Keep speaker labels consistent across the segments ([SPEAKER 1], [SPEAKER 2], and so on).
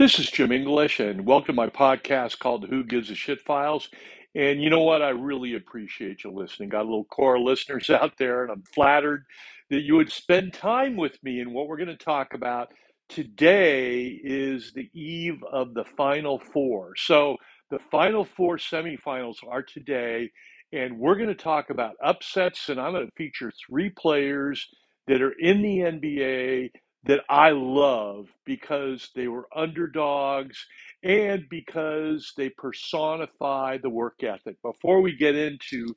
[SPEAKER 1] This is Jim English, and welcome to my podcast called Who Gives a Shit Files. And you know what? I really appreciate you listening. Got a little core listeners out there, and I'm flattered that you would spend time with me. And what we're going to talk about today is the eve of the Final Four. So, the Final Four semifinals are today, and we're going to talk about upsets, and I'm going to feature three players that are in the NBA that I love because they were underdogs and because they personify the work ethic. Before we get into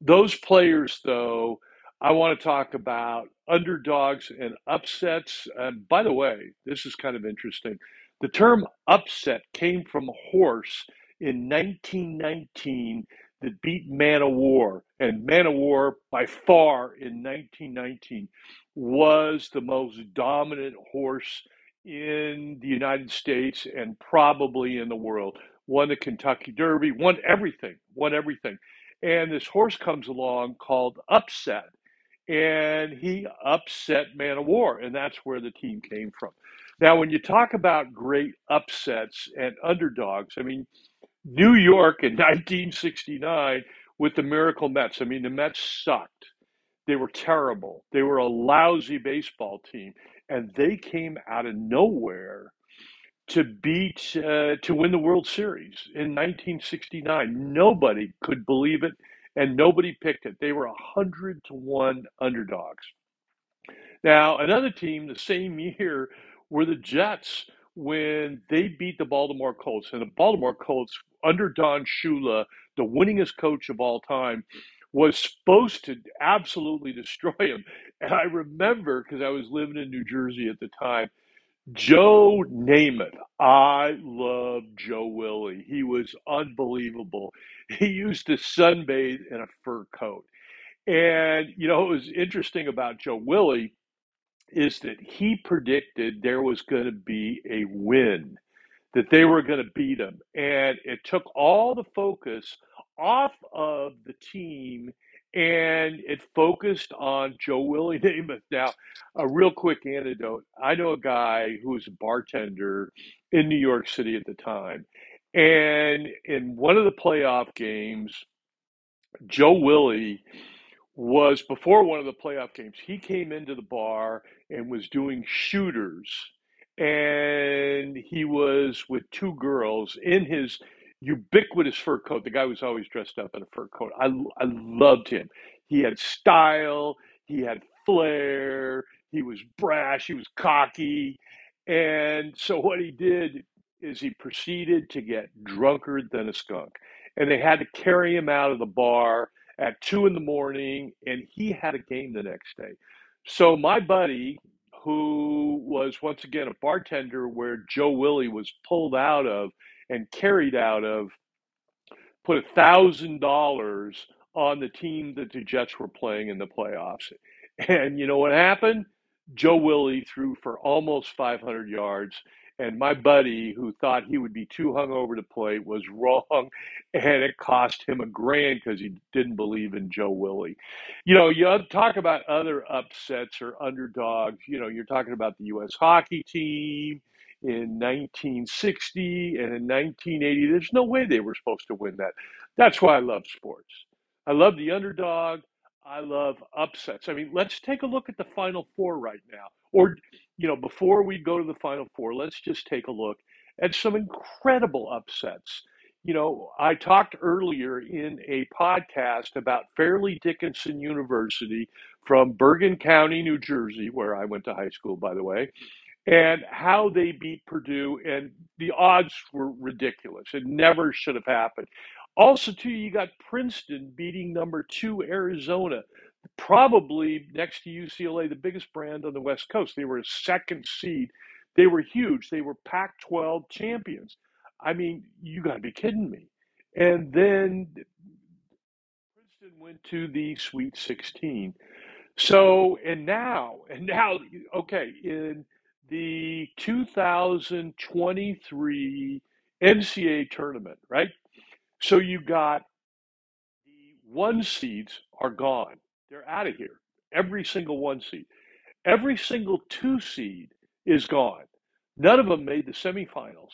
[SPEAKER 1] those players, though, I want to talk about underdogs and upsets. And by the way, this is kind of interesting. The term upset came from a horse in 1919 that beat Man O' War. And Man O' War, by far, in 1919, was the most dominant horse in the United States and probably in the world. Won the Kentucky Derby, won everything, won everything. And this horse comes along called Upset, and he upset Man O' War, and that's where the team came from. Now, when you talk about great upsets and underdogs, I mean, New York in 1969 with the Miracle Mets. I mean, the Mets sucked. They were terrible. They were a lousy baseball team, and they came out of nowhere to beat uh, to win the World Series in 1969. Nobody could believe it, and nobody picked it. They were hundred to one underdogs. Now, another team the same year were the Jets when they beat the Baltimore Colts, and the Baltimore Colts under Don Shula, the winningest coach of all time, was supposed to absolutely destroy him. And I remember because I was living in New Jersey at the time, Joe Namath. I loved Joe Willie. He was unbelievable. He used to sunbathe in a fur coat. And, you know, what was interesting about Joe Willie is that he predicted there was going to be a win that they were going to beat them. And it took all the focus off of the team and it focused on Joe Willie Namath. Now, a real quick anecdote I know a guy who was a bartender in New York City at the time. And in one of the playoff games, Joe Willie was before one of the playoff games. He came into the bar and was doing shooters and he was with two girls in his ubiquitous fur coat. The guy was always dressed up in a fur coat. I, I loved him. He had style, he had flair, he was brash, he was cocky. And so what he did is he proceeded to get drunker than a skunk. And they had to carry him out of the bar at two in the morning, and he had a game the next day. So my buddy, who was once again a bartender where Joe Willie was pulled out of and carried out of, put a thousand dollars on the team that the Jets were playing in the playoffs. And you know what happened? Joe Willie threw for almost 500 yards and my buddy, who thought he would be too hungover to play, was wrong, and it cost him a grand because he didn't believe in Joe Willie. You know, you talk about other upsets or underdogs. You know, you're talking about the U.S. hockey team in 1960 and in 1980. There's no way they were supposed to win that. That's why I love sports. I love the underdog. I love upsets. I mean, let's take a look at the Final Four right now. Or, you know, before we go to the Final Four, let's just take a look at some incredible upsets. You know, I talked earlier in a podcast about Fairleigh Dickinson University from Bergen County, New Jersey, where I went to high school, by the way, and how they beat Purdue. And the odds were ridiculous. It never should have happened. Also, too, you got Princeton beating number two Arizona, probably next to UCLA, the biggest brand on the West Coast. They were a second seed. They were huge. They were Pac 12 champions. I mean, you got to be kidding me. And then Princeton went to the Sweet 16. So, and now, and now, okay, in the 2023 NCAA tournament, right? So you got the one seeds are gone. They're out of here. Every single one seed. Every single two seed is gone. None of them made the semifinals.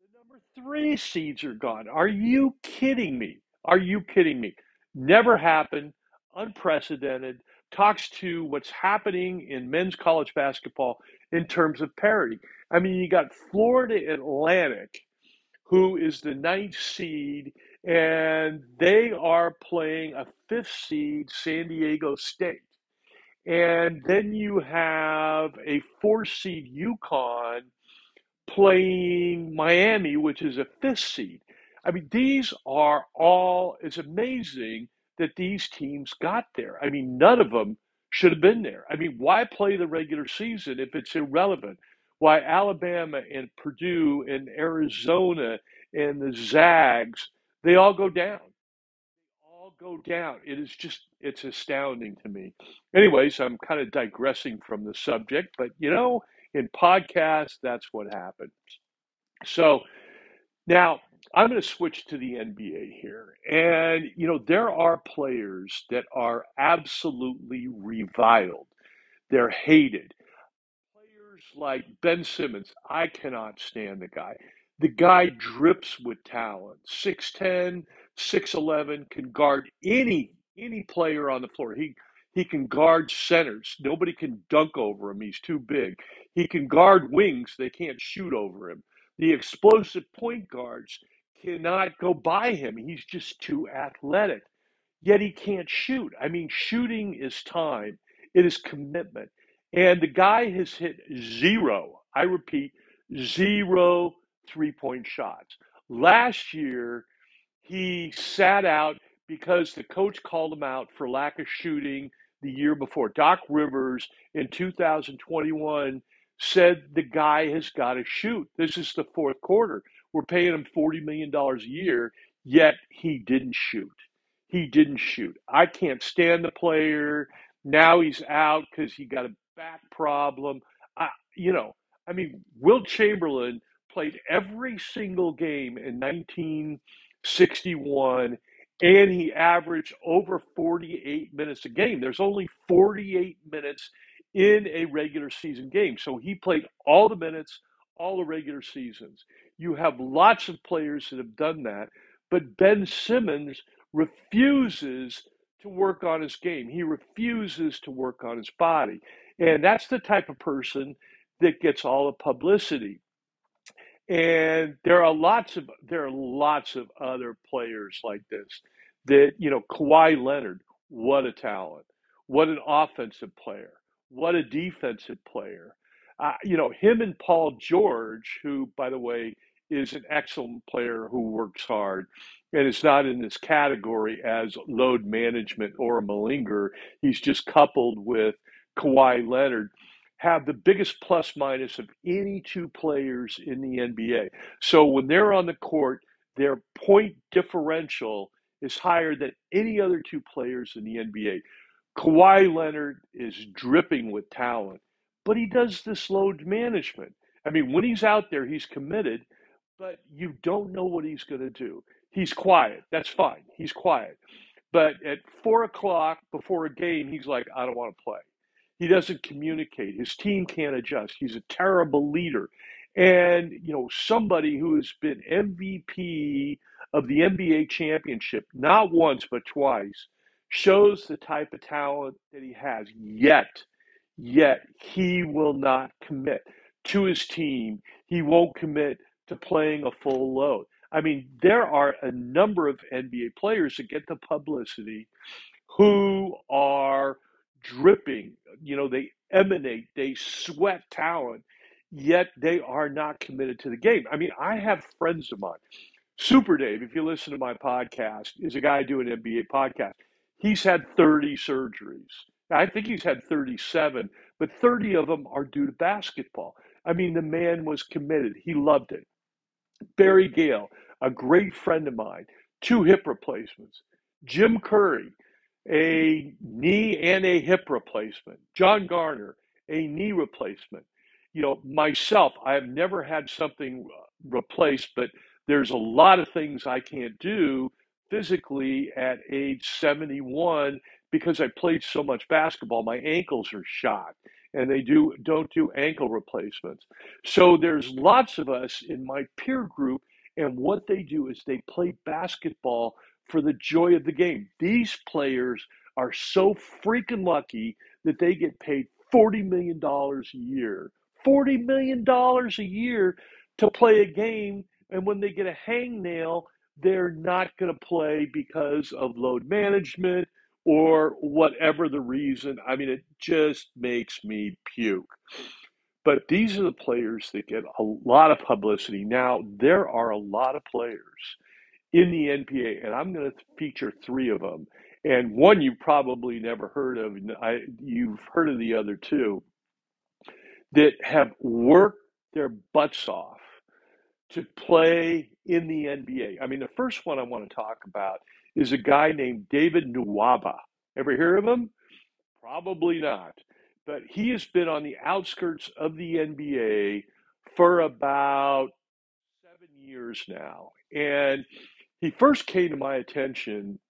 [SPEAKER 1] The number three seeds are gone. Are you kidding me? Are you kidding me? Never happened. Unprecedented. Talks to what's happening in men's college basketball in terms of parity. I mean, you got Florida Atlantic, who is the ninth seed, and they are playing a fifth seed, San Diego State. And then you have a four seed UConn playing Miami, which is a fifth seed. I mean, these are all, it's amazing that these teams got there. I mean, none of them should have been there. I mean, why play the regular season if it's irrelevant? Why Alabama and Purdue and Arizona and the Zags, they all go down. All go down. It is just, it's astounding to me. Anyways, I'm kind of digressing from the subject, but you know, in podcasts, that's what happens. So now I'm going to switch to the NBA here. And, you know, there are players that are absolutely reviled, they're hated. Like Ben Simmons, I cannot stand the guy. The guy drips with talent. 6'10, 6'11, can guard any any player on the floor. He he can guard centers. Nobody can dunk over him. He's too big. He can guard wings. They can't shoot over him. The explosive point guards cannot go by him. He's just too athletic yet he can't shoot. I mean, shooting is time, it is commitment. And the guy has hit zero, I repeat, zero three point shots. Last year, he sat out because the coach called him out for lack of shooting the year before. Doc Rivers in 2021 said the guy has got to shoot. This is the fourth quarter. We're paying him $40 million a year, yet he didn't shoot. He didn't shoot. I can't stand the player. Now he's out because he got a back problem. You know, I mean, Wilt Chamberlain played every single game in 1961 and he averaged over 48 minutes a game. There's only 48 minutes in a regular season game. So he played all the minutes, all the regular seasons. You have lots of players that have done that, but Ben Simmons refuses to work on his game. He refuses to work on his body. And that's the type of person that gets all the publicity. And there are lots of there are lots of other players like this that you know Kawhi Leonard, what a talent, what an offensive player, what a defensive player. Uh, you know him and Paul George, who by the way is an excellent player who works hard and is not in this category as load management or a malinger. He's just coupled with Kawhi Leonard have the biggest plus minus of any two players in the NBA. So when they're on the court, their point differential is higher than any other two players in the NBA. Kawhi Leonard is dripping with talent, but he does this load management. I mean, when he's out there, he's committed, but you don't know what he's going to do. He's quiet. That's fine. He's quiet. But at four o'clock before a game, he's like, I don't want to play. He doesn't communicate. His team can't adjust. He's a terrible leader. And, you know, somebody who has been MVP of the NBA championship, not once, but twice, shows the type of talent that he has. Yet, yet, he will not commit to his team. He won't commit to playing a full load. I mean, there are a number of NBA players that get the publicity who are dripping. You know, they emanate, they sweat talent, yet they are not committed to the game. I mean, I have friends of mine. Super Dave, if you listen to my podcast, is a guy doing an NBA podcast. He's had 30 surgeries. I think he's had 37, but 30 of them are due to basketball. I mean, the man was committed. He loved it. Barry Gale, a great friend of mine, two hip replacements. Jim Curry, a knee and a hip replacement. John Garner, a knee replacement. You know, myself, I have never had something uh, replaced, but there's a lot of things I can't do physically at age 71 because I played so much basketball. My ankles are shot. and they do don't do ankle replacements. So there's lots of us in my peer group, and what they do is they play basketball for the joy of the game. These players are so freaking lucky that they get paid $40 million a year. $40 million a year to play a game. And when they get a hangnail, they're not going to play because of load management or whatever the reason. I mean, it just makes me puke. But these are the players that get a lot of publicity. Now, there are a lot of players in the NBA, and I'm going to feature three of them. And one you've probably never heard of. I, you've heard of the other two that have worked their butts off to play in the NBA. I mean, the first one I want to talk about is a guy named David Nwaba. Ever hear of him? Probably not. But he has been on the outskirts of the NBA for about seven years now. And he first came to my attention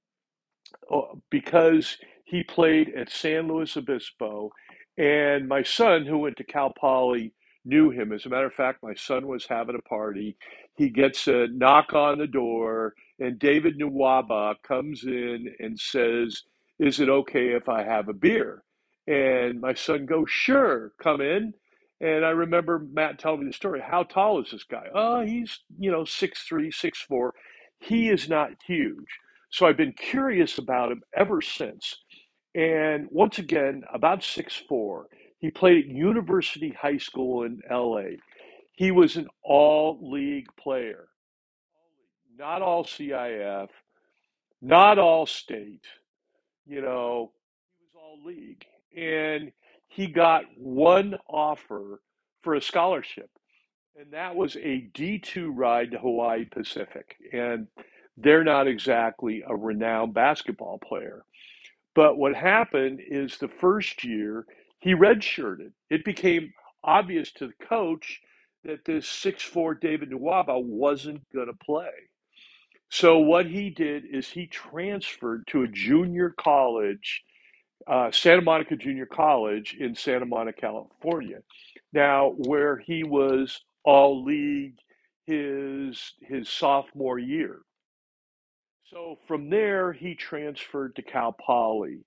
[SPEAKER 1] uh, because he played at San Luis Obispo, and my son, who went to Cal Poly, knew him. As a matter of fact, my son was having a party. He gets a knock on the door, and David Nwaba comes in and says, Is it okay if I have a beer? And my son goes, Sure, come in. And I remember Matt telling me the story. How tall is this guy? Oh, he's, you know, six three, six four. He is not huge. So I've been curious about him ever since. And once again, about six four, he played at University High School in LA. He was an all league player, not all CIF, not all state, you know, he was all league. And he got one offer for a scholarship, and that was a D2 ride to Hawaii Pacific. And they're not exactly a renowned basketball player. But what happened is the first year he redshirted. It became obvious to the coach that this six-four David Nwaba wasn't going to play. So what he did is he transferred to a junior college, uh, Santa Monica Junior College in Santa Monica, California. Now, where he was all league his his sophomore year. So from there, he transferred to Cal Poly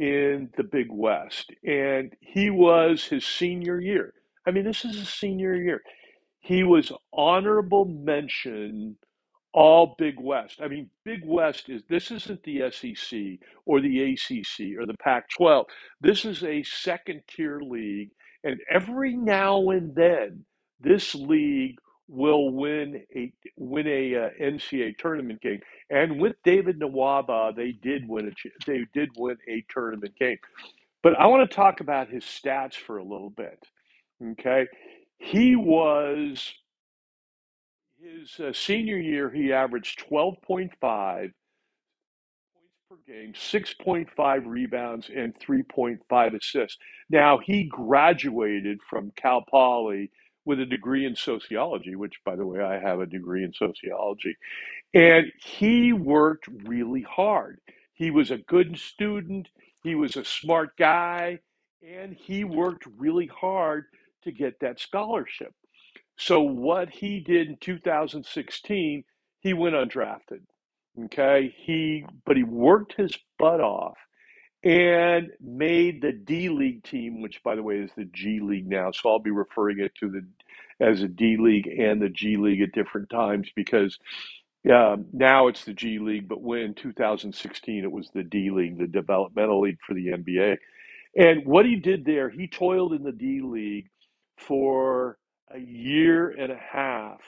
[SPEAKER 1] in the Big West, and he was his senior year. I mean, this is his senior year. He was honorable mention all Big West. I mean, Big West is this isn't the SEC or the ACC or the Pac 12. This is a second tier league. And every now and then, this league will win a win a uh, NCAA tournament game. And with David Nwaba, they did win a they did win a tournament game. But I want to talk about his stats for a little bit. Okay, he was his uh, senior year, he averaged 12.5 points per game, 6.5 rebounds, and 3.5 assists. Now, he graduated from Cal Poly with a degree in sociology, which, by the way, I have a degree in sociology. And he worked really hard. He was a good student, he was a smart guy, and he worked really hard to get that scholarship. So what he did in 2016, he went undrafted. Okay, he but he worked his butt off and made the D League team, which by the way is the G League now. So I'll be referring it to the as a D League and the G League at different times because um, now it's the G League, but when in 2016 it was the D League, the developmental league for the NBA. And what he did there, he toiled in the D League for a year and a half,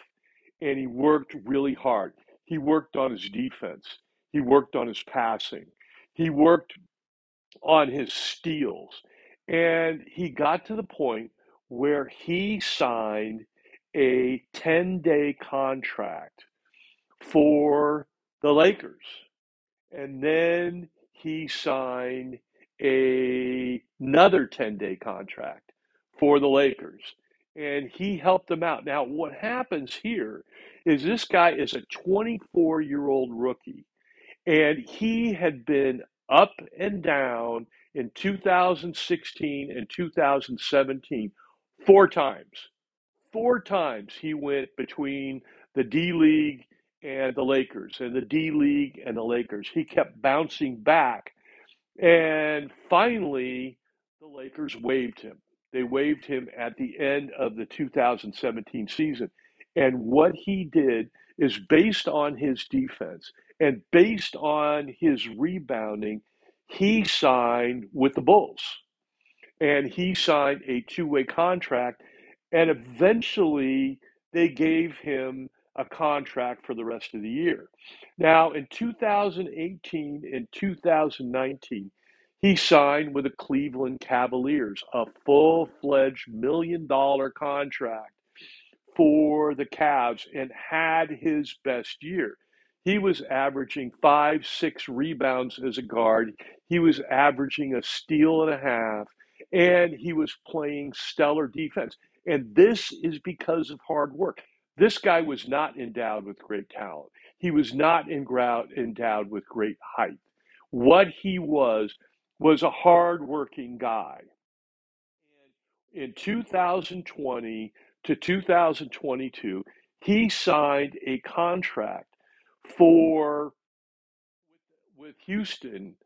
[SPEAKER 1] and he worked really hard. He worked on his defense, he worked on his passing, he worked on his steals, and he got to the point where he signed a 10 day contract for the Lakers. And then he signed a, another 10 day contract for the Lakers and he helped them out. Now, what happens here is this guy is a 24 year old rookie, and he had been up and down. in 2016 and 2017 four times. Four times he went between the D League and the Lakers, and the D League and the Lakers. He kept bouncing back and finally, the Lakers waived him. They waived him at the end of the 2017 season. And what he did is based on his defense and based on his rebounding, he signed with the Bulls. And he signed a two way contract. And eventually, they gave him a contract for the rest of the year. Now, in 2018 and 2019, he signed with the Cleveland Cavaliers a full fledged million dollar contract for the Cavs and had his best year. He was averaging five, six rebounds as a guard. He was averaging a steal and a half, and he was playing stellar defense. And this is because of hard work. This guy was not endowed with great talent. He was not endowed with great height. What he was was a hardworking guy. In 2020 to 2022, he signed a contract for with Houston,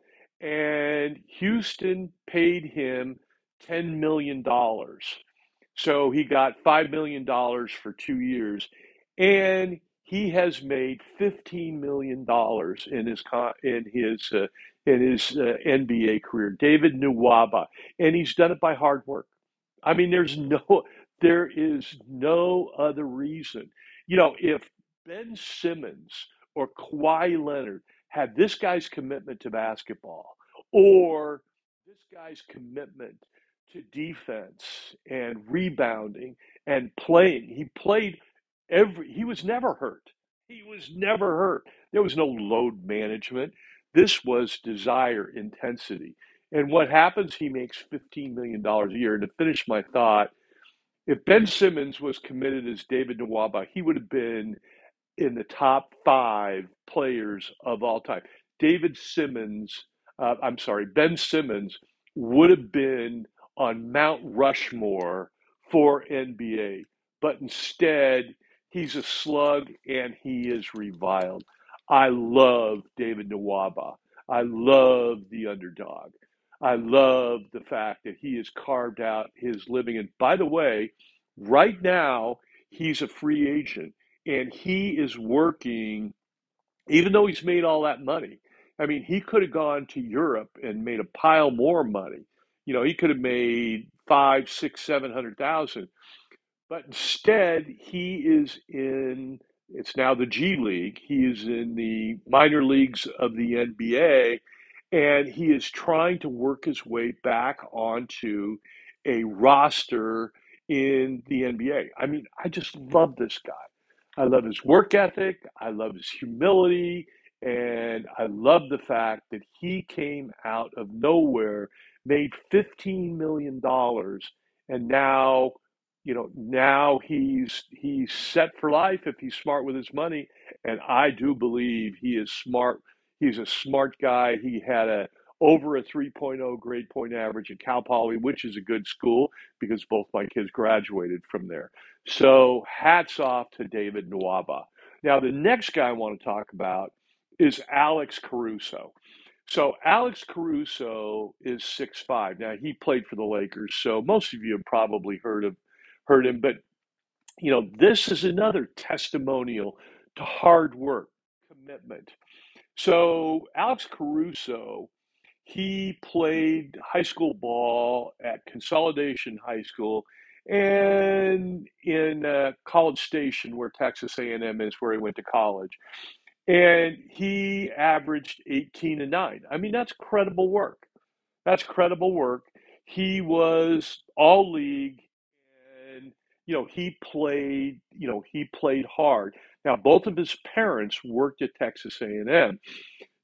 [SPEAKER 1] and Houston paid him 10 million. dollars. So he got $5 million for two years, and he has made $15 million in his in his uh, in his uh, NBA career. David Nwaba, and he's done it by hard work. I mean, there's no there is no other reason. You know, if Ben Simmons or Kawhi Leonard had this guy's commitment to basketball, or this guy's commitment to defense and rebounding and playing. He played every he was never hurt. He was never hurt. There was no load management. This was desire intensity. And what happens he makes 15 million dollars a year and to finish my thought, if Ben Simmons was committed as David Nwaba, he would have been in the top 5 players of all time. David Simmons, uh, I'm sorry, Ben Simmons would have been on Mount Rushmore for NBA, but instead he's a slug and he is reviled. I love David Nwaba. I love the underdog. I love the fact that he has carved out his living. And by the way, right now he's a free agent and he is working even though he's made all that money. I mean, he could have gone to Europe and made a pile more money. You know, he could have made five, six, seven hundred thousand. But instead, he is in, it's now the G League. He is in the minor leagues of the NBA, and he is trying to work his way back onto a roster in the NBA. I mean, I just love this guy. I love his work ethic. I love his humility. And I love the fact that he came out of nowhere, made $15 million, dollars, and now, you know, now he's he's set for life if he's smart with his money. And I do believe he is smart. He's a smart guy. He had a over a 3.0 grade point average at Cal Poly, which is a good school because both my kids graduated from there. So hats off to David Nwaba. Now, the next guy I want to talk about is Alex Caruso. So Alex Caruso is six five. Now he played for the Lakers, so most of you have probably heard of heard him. But you know, this is another testimonial to hard work, commitment. So Alex Caruso he played high school ball at Consolidated High School and in uh, College Station, where Texas A&M is, where he went to college. And he averaged 18 and 9. I mean, that's credible work. That's credible work. He was all league and you know, he played, you know, he played hard. Now, both of his parents worked at Texas A&M.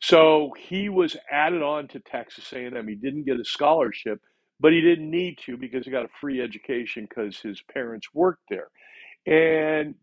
[SPEAKER 1] So he was added on to Texas A&M. He didn't get a scholarship, but he didn't need to because he got a free education because his parents worked there. And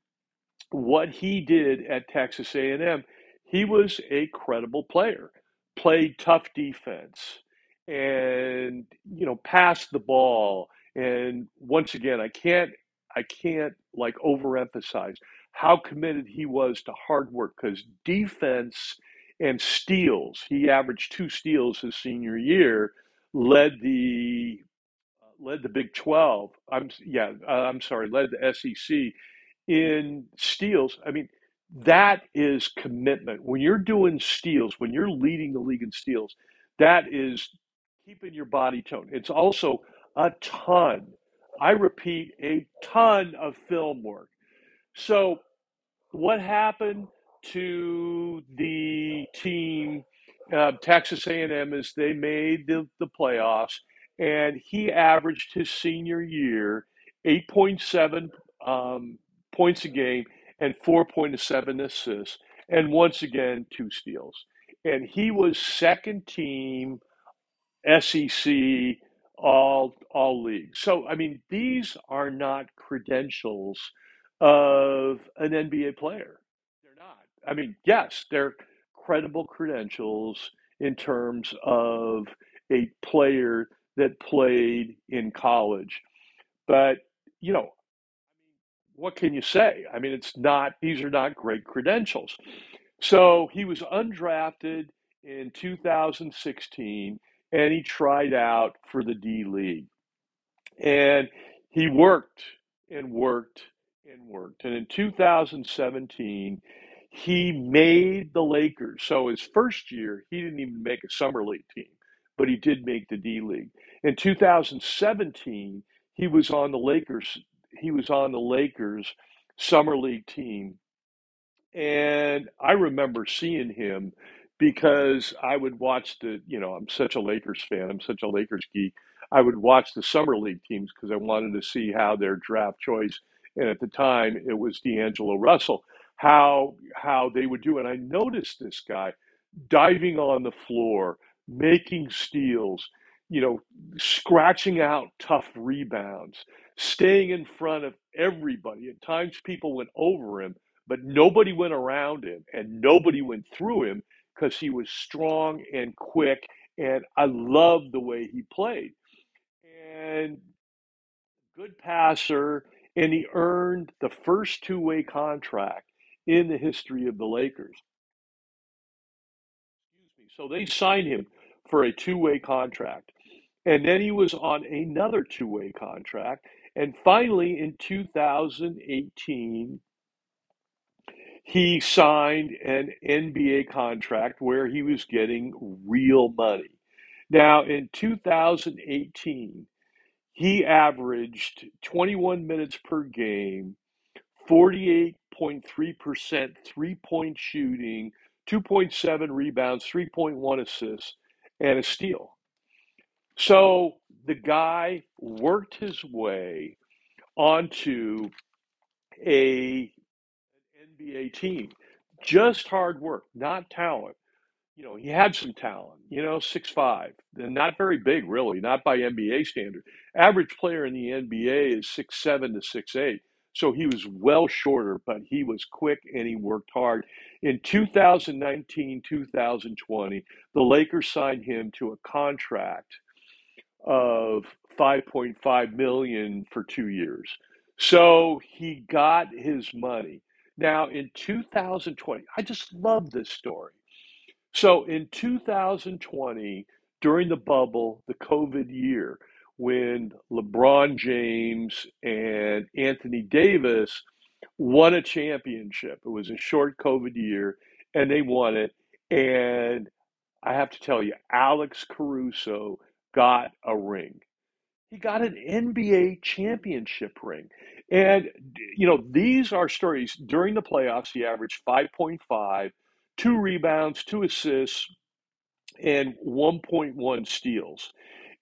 [SPEAKER 1] what he did at Texas A&M, he was a credible player. Played tough defense and you know passed the ball and once again i can't i can't like overemphasize how committed he was to hard work because defense and steals. He averaged two steals his senior year led the led the big 12 i'm yeah uh, i'm sorry led the sec in steals. I mean that is commitment. When you're doing steals when you're leading the league in steals that is keeping your body toned. It's also a ton, I repeat, a ton of film work. So, what happened to the team, uh, Texas A&M, is they made the, the playoffs, and he averaged his senior year 8.7 um, points a game and 4.7 assists, and once again, two steals. And he was second team SEC, all all leagues. So I mean, these are not credentials of an NBA player. I mean, yes, they're credible credentials in terms of a player that played in college. But you know, what can you say? I mean, it's not. These are not great credentials. So he was undrafted in 2016 and he tried out for the D League. And he worked and worked and worked. And in 2017, he made the Lakers. So his first year, he didn't even make a summer league team, but he did make the D League. In 2017, he was on the Lakers. He was on the Lakers summer league team and I remember seeing him because I would watch the, you know, I'm such a Lakers fan, I'm such a Lakers geek. I would watch the summer league teams because I wanted to see how their draft choice, and at the time it was D'Angelo Russell, how how they would do. And I noticed this guy diving on the floor, making steals, you know, scratching out tough rebounds, staying in front of everybody. At times people went over him but nobody went around him and nobody went through him because he was strong and quick. And I loved the way he played. And good passer. And he earned the first two way contract in the history of the Lakers. So they signed him for a two way contract. And then he was on another two way contract. And finally, in 2018, he signed an NBA contract where he was getting real money. Now, in 2018, he averaged 21 minutes per game, 48.3% three point shooting, 2.7 rebounds, 3.1 assists, and a steal. So the guy worked his way onto a NBA team. Just hard work, not talent. You know, he had some talent, you know, six five, and not very big, really, not by NBA standard. Average player in the NBA is six seven to six eight. So he was well shorter, but he was quick and he worked hard. In 2019, 2020, the Lakers signed him to a contract of 5.5 million for 2 years. So he got his money. Now in 2020, I just love this story. So in 2020, during the bubble, the COVID year, when LeBron James and Anthony Davis won a championship, it was a short COVID year, and they won it. And I have to tell you, Alex Caruso got a ring. He got an NBA championship ring. And, you know, these are stories. During the playoffs, he averaged 5.5, two rebounds, two assists, and 1.1 steals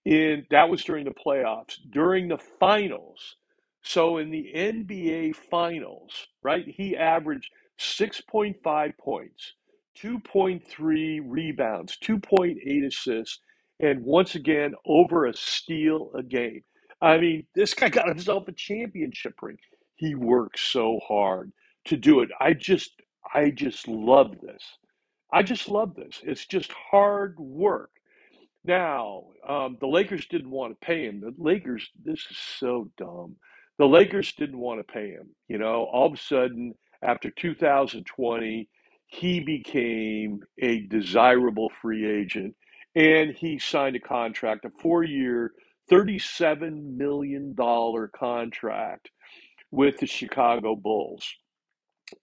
[SPEAKER 1] in that was during the playoffs during the finals. So in the nba finals right he averaged 6.5 points 2.3 rebounds 2.8 assists and once again over a steal a game. I mean this guy got himself a championship ring. He worked so hard to do it. I just i just love this. I just love this. It's just hard work Now, um, the Lakers didn't want to pay him. The Lakers, this is so dumb. The Lakers didn't want to pay him. You know, all of a sudden, after 2020, he became a desirable free agent and he signed a contract, a four year, $37 million contract with the Chicago Bulls.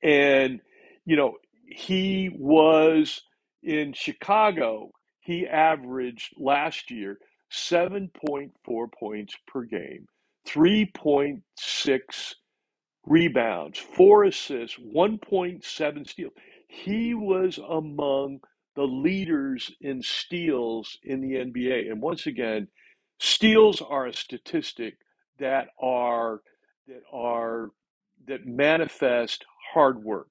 [SPEAKER 1] And, you know, he was in Chicago, he averaged last year 7.4 points per game, 3.6 rebounds, four assists, 1.7 steals. He was among the leaders in steals in the NBA. And once again, steals are a statistic that are that are that manifest hard work.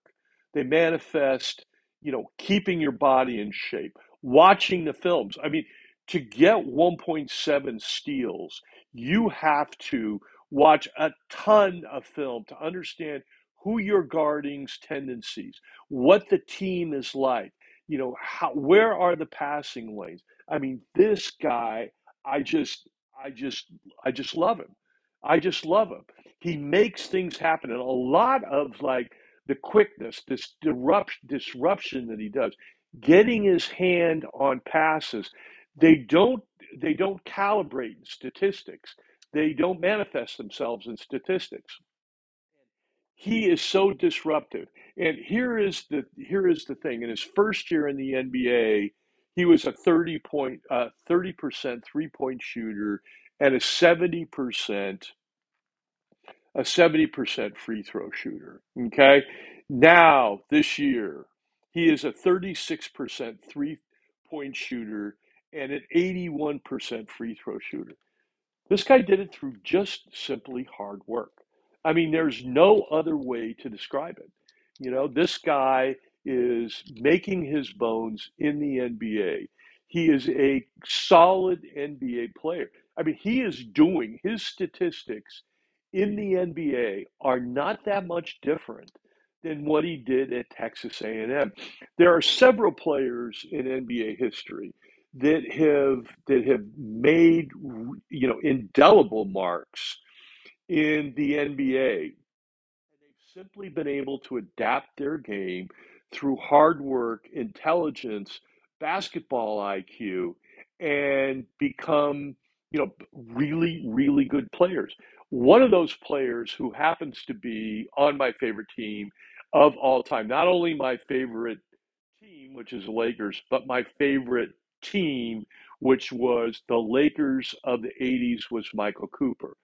[SPEAKER 1] They manifest, you know, keeping your body in shape, watching the films. I mean, to get 1.7 steals, you have to watch a ton of film to understand who your guarding's tendencies, what the team is like, you know, how where are the passing lanes. I mean, this guy, I just I just I just love him. I just love him. He makes things happen and a lot of like the quickness, this disrupt, disruption that he does, getting his hand on passes, they don't they don't calibrate in statistics they don't manifest themselves in statistics. He is so disruptive. And here is the here is the thing. In his first year in the NBA, he was a 30 point uh, 30% three-point shooter and a 70% a 70% free throw shooter. Okay? Now, this year, he is a 36% three-point shooter and an 81% free throw shooter. This guy did it through just simply hard work. I mean, there's no other way to describe it. You know, this guy is making his bones in the NBA. He is a solid NBA player. I mean, he is doing his statistics in the NBA are not that much different than what he did at Texas A&M. There are several players in NBA history that have that have made you know indelible marks in the NBA They've simply been able to adapt their game through hard work, intelligence, basketball IQ, and become, you know, really, really good players. One of those players who happens to be on my favorite team of all time, not only my favorite team, which is the Lakers, but my favorite team, which was the Lakers of the 80s, was Michael Cooper.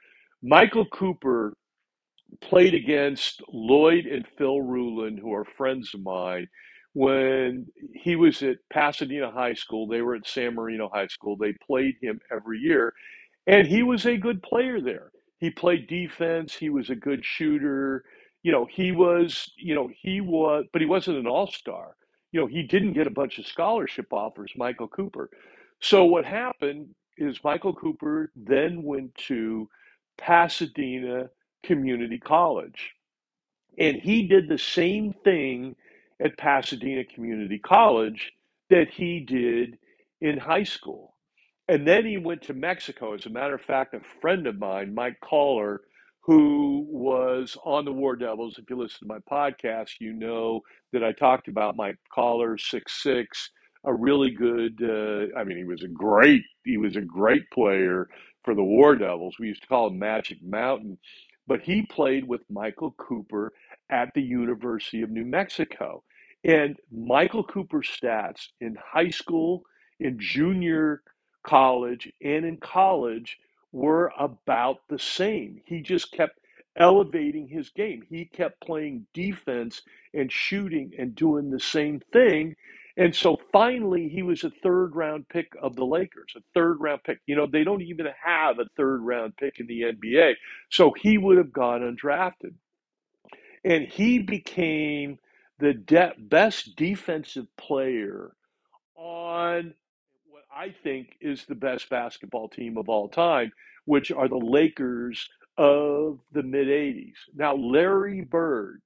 [SPEAKER 1] Michael Cooper played against Lloyd and Phil Rulin, who are friends of mine. When he was at Pasadena High School, they were at San Marino High School. They played him every year, and he was a good player there. He played defense. He was a good shooter. You know, he was, you know, he was, but he wasn't an all star. You know, he didn't get a bunch of scholarship offers, Michael Cooper. So what happened is Michael Cooper then went to Pasadena Community College. And he did the same thing at Pasadena Community College that he did in high school. And then he went to Mexico. As a matter of fact, a friend of mine, Mike Caller, who was on the War Devils, if you listen to my podcast, you know that I talked about my Caller, six six, a really good. Uh, I mean, he was a great. He was a great player for the War Devils. We used to call him Magic Mountain, but he played with Michael Cooper at the University of New Mexico. And Michael Cooper's stats in high school, in junior college, and in college were about the same. He just kept elevating his game. He kept playing defense and shooting and doing the same thing. And so finally, he was a third round pick of the Lakers, a third round pick. You know, they don't even have a third round pick in the NBA. So he would have gone undrafted and he became the de- best defensive player on I think is the best basketball team of all time, which are the Lakers of the mid 80s. Now, Larry Bird,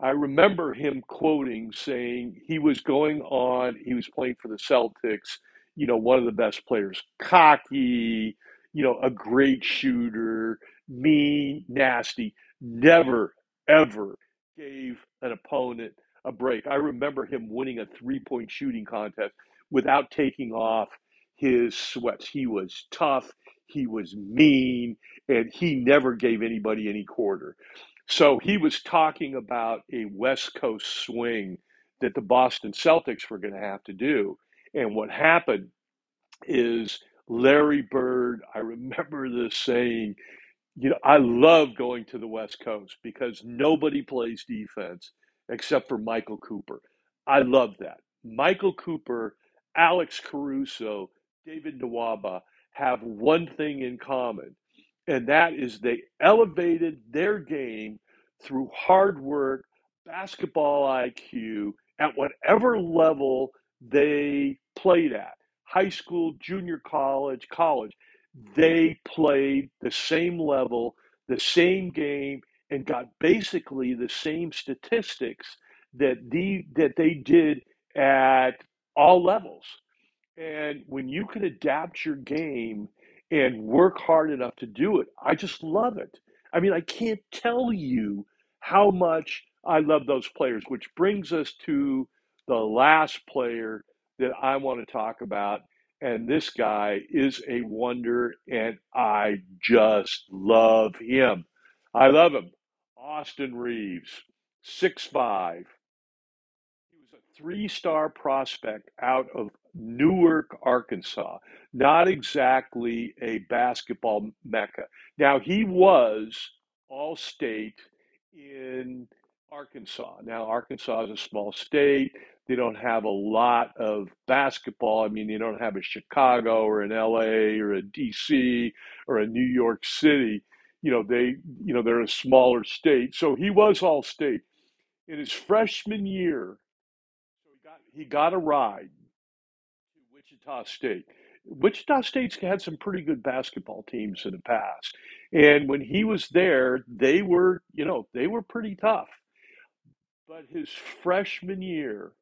[SPEAKER 1] I remember him quoting saying he was going on, he was playing for the Celtics you know, one of the best players, cocky, you know, a great shooter, mean, nasty, never, ever gave an opponent a break. I remember him winning a three point shooting contest without taking off his sweats. He was tough, he was mean, and he never gave anybody any quarter. So he was talking about a West Coast swing that the Boston Celtics were going to have to do. And what happened is Larry Bird, I remember this saying, you know, I love going to the West Coast because nobody plays defense except for Michael Cooper. I love that. Michael Cooper, Alex Caruso, David Nwaba have one thing in common, and that is they elevated their game through hard work, basketball IQ at whatever level they played at high school, junior college, college they played the same level, the same game, and got basically the same statistics that the that they did at all levels. And when you can adapt your game and work hard enough to do it, I just love it. I mean, I can't tell you how much I love those players, which brings us to the last player that I want to talk about. And this guy is a wonder, and I just love him. I love him. Austin Reaves, six five. He was a three star prospect out of Newark, Arkansas. Not exactly a basketball mecca. Now, he was all state in Arkansas. Now, Arkansas is a small state. They don't have a lot of basketball. I mean, they don't have a Chicago or an LA or a DC or a New York City. You know, they, you know, they're a smaller state. So he was all state. In his freshman year, he got a ride Wichita State. Wichita State's had some pretty good basketball teams in the past. And when he was there, they were, you know, they were pretty tough. But his freshman year,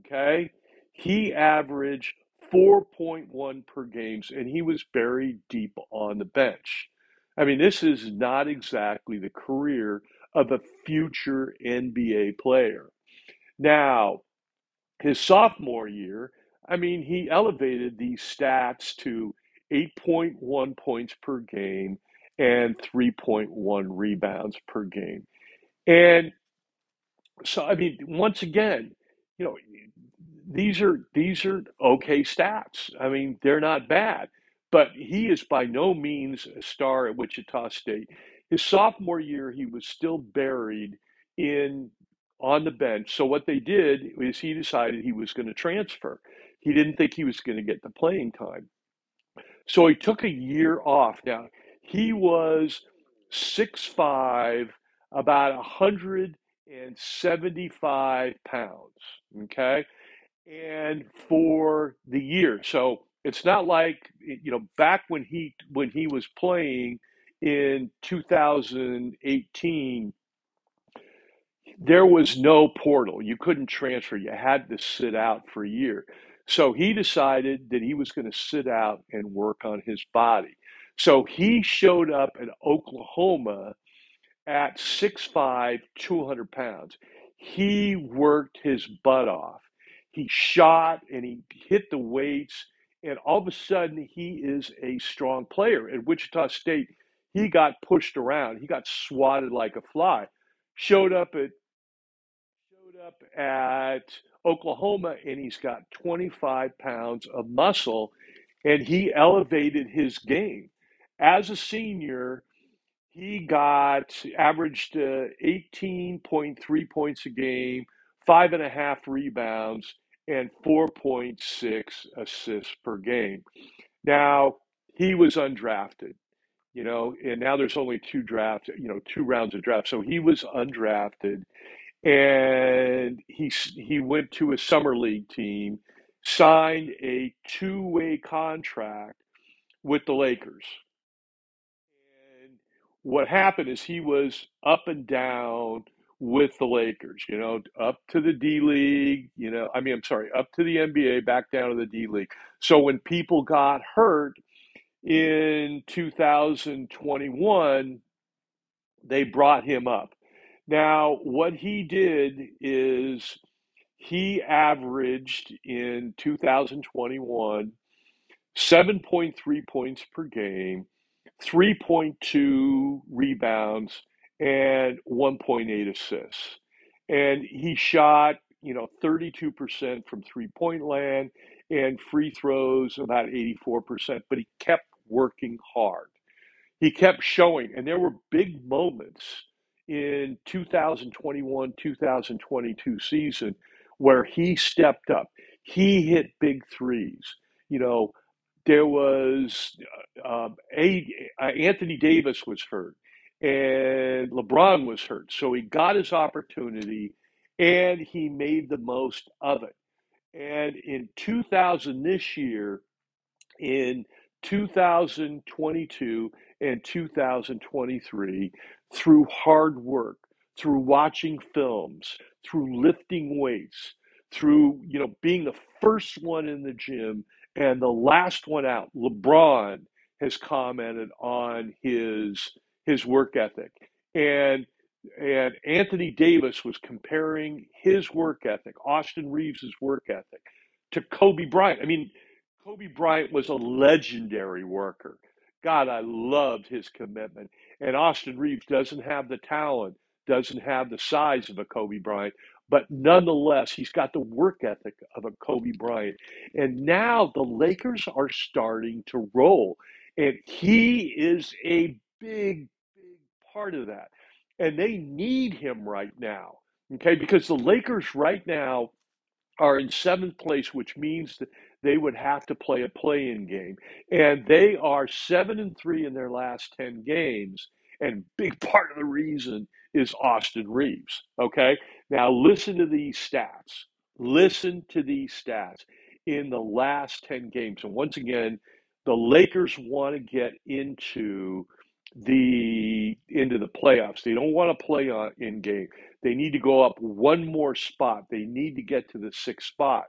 [SPEAKER 1] okay, he averaged 4.1 per games and he was buried deep on the bench. I mean, this is not exactly the career of a future NBA player. Now, his sophomore year, I mean, he elevated these stats to 8.1 points per game and 3.1 rebounds per game. And so, I mean, once again, you know, these are these are okay stats. I mean, they're not bad, but he is by no means a star at Wichita State. His sophomore year, he was still buried in on the bench. So what they did is he decided he was going to transfer. He didn't think he was going to get the playing time. So he took a year off. Now, he was six five, about 175 pounds. Okay. And for the year. So it's not like, you know, back when he when he was playing in 2018 there was no portal. You couldn't transfer. You had to sit out for a year. So he decided that he was going to sit out and work on his body. So he showed up in Oklahoma at 6'5, 200 pounds. He worked his butt off. He shot and he hit the weights, and all of a sudden, he is a strong player. At Wichita State, he got pushed around. He got swatted like a fly. Showed up at showed up at Oklahoma and he's got 25 pounds of muscle and he elevated his game. As a senior, he got averaged uh, 18.3 points a game, five and a half rebounds, and 4.6 assists per game. Now, he was undrafted, you know, and now there's only two drafts, you know, two rounds of draft. So he was undrafted and he he went to a summer league team, signed a two way contract with the Lakers. And what happened is he was up and down with the Lakers, you know, up to the D League, you know, I mean, I'm sorry, up to the NBA, back down to the D League. So when people got hurt in 2021, they brought him up. Now, what he did is he averaged in 2021 7.3 points per game, 3.2 rebounds, and 1.8 assists. And he shot, you know, 32% from three point land and free throws about 84%, but he kept working hard he kept showing, and there were big moments in 2021 2022 season where he stepped up. He hit big threes. You know, there was um, a, uh, Anthony Davis was hurt, and LeBron was hurt, so he got his opportunity, and he made the most of it. And in 2000 this year, in 2022 and 2023 through hard work, through watching films, through lifting weights, through you know being the first one in the gym and the last one out. LeBron has commented on his his work ethic and and Anthony Davis was comparing his work ethic, Austin Reaves' work ethic, to Kobe Bryant. I mean, Kobe Bryant was a legendary worker. God, I loved his commitment. And Austin Reaves doesn't have the talent, doesn't have the size of a Kobe Bryant, but nonetheless, he's got the work ethic of a Kobe Bryant. And now the Lakers are starting to roll. And he is a big, big part of that. And they need him right now. Okay, because the Lakers right now are in seventh place, which means that they would have to play a play-in game, and they are seven and three in their last ten games. And big part of the reason is Austin Reaves. Okay, now listen to these stats. Listen to these stats in the last ten games, and once again, the Lakers want to get into the into the playoffs. They don't want to play on in game. They need to go up one more spot. They need to get to the sixth spot.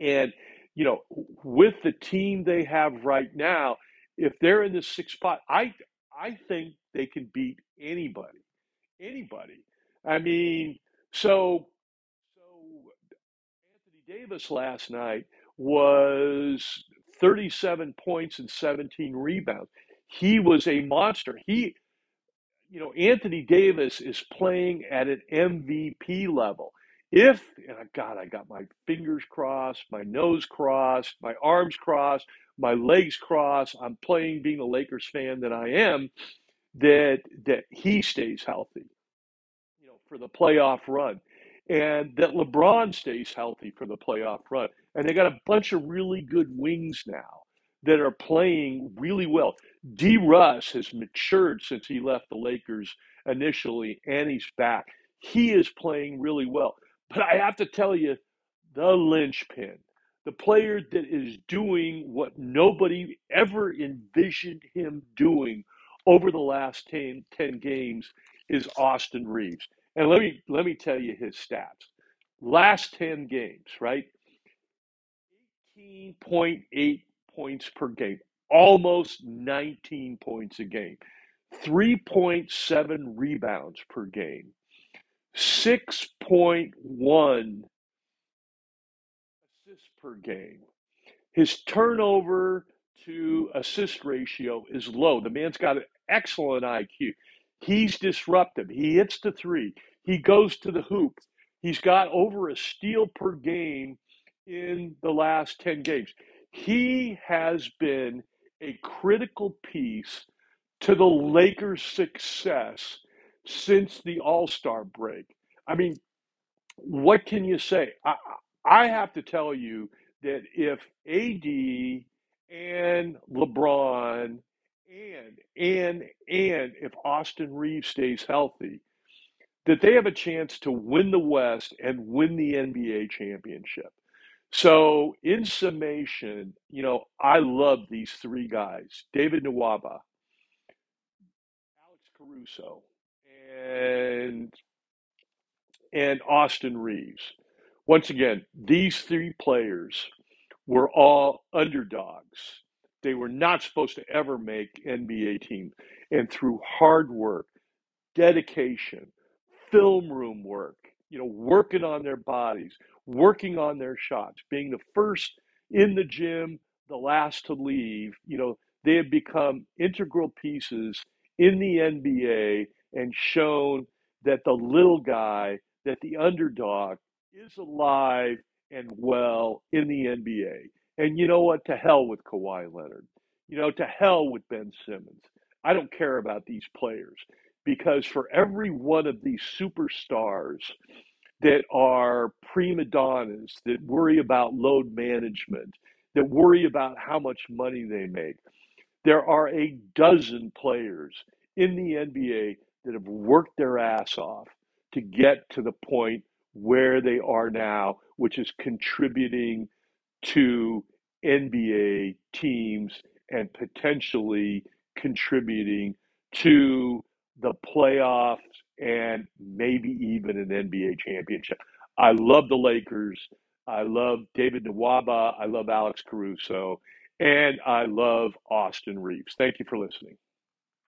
[SPEAKER 1] And, you know, with the team they have right now, if they're in the sixth spot, I I think they can beat anybody. Anybody. I mean, so so Anthony Davis last night was 37 points and 17 rebounds. He was a monster. He you know, Anthony Davis is playing at an MVP level. If, and God, I got my fingers crossed, my nose crossed, my arms crossed, my legs crossed. I'm playing being a Lakers fan that I am, that that he stays healthy, you know, for the playoff run, and that LeBron stays healthy for the playoff run. And they got a bunch of really good wings now that are playing really well. D. Russ has matured since he left the Lakers initially, and he's back. He is playing really well. But I have to tell you, the linchpin, the player that is doing what nobody ever envisioned him doing over the last 10, 10 games is Austin Reaves. And let me let me tell you his stats. Last 10 games, right? 18.8 points per game, almost 19 points a game, 3.7 rebounds per game, 6.1 assists per game. His turnover to assist ratio is low. The man's got an excellent IQ. He's disruptive. He hits the three. He goes to the hoop. He's got over a steal per game in the last 10 games. He has been a critical piece to the Lakers' success since the All Star break. I mean, what can you say? I, I have to tell you that if AD and LeBron and and and if Austin Reaves stays healthy, that they have a chance to win the West and win the NBA championship. So, in summation, you know, I love these three guys David Nwaba, Alex Caruso, and and Austin Reaves. Once again, these three players were all underdogs. They were not supposed to ever make NBA teams. And through hard work, dedication, film room work, you know, working on their bodies, working on their shots, being the first in the gym, the last to leave, you know, they have become integral pieces in the NBA and shown that the little guy, that the underdog is alive and well in the NBA. And you know what? To hell with Kawhi Leonard. You know, to hell with Ben Simmons. I don't care about these players because for every one of these superstars that are prima donnas, that worry about load management, that worry about how much money they make, there are a dozen players in the NBA that have worked their ass off to get to the point where they are now, which is contributing to NBA teams and potentially contributing to the playoffs and maybe even an NBA championship. I love the Lakers. I love David Nwaba. I love Alex Caruso. And I love Austin Reaves. Thank you for listening.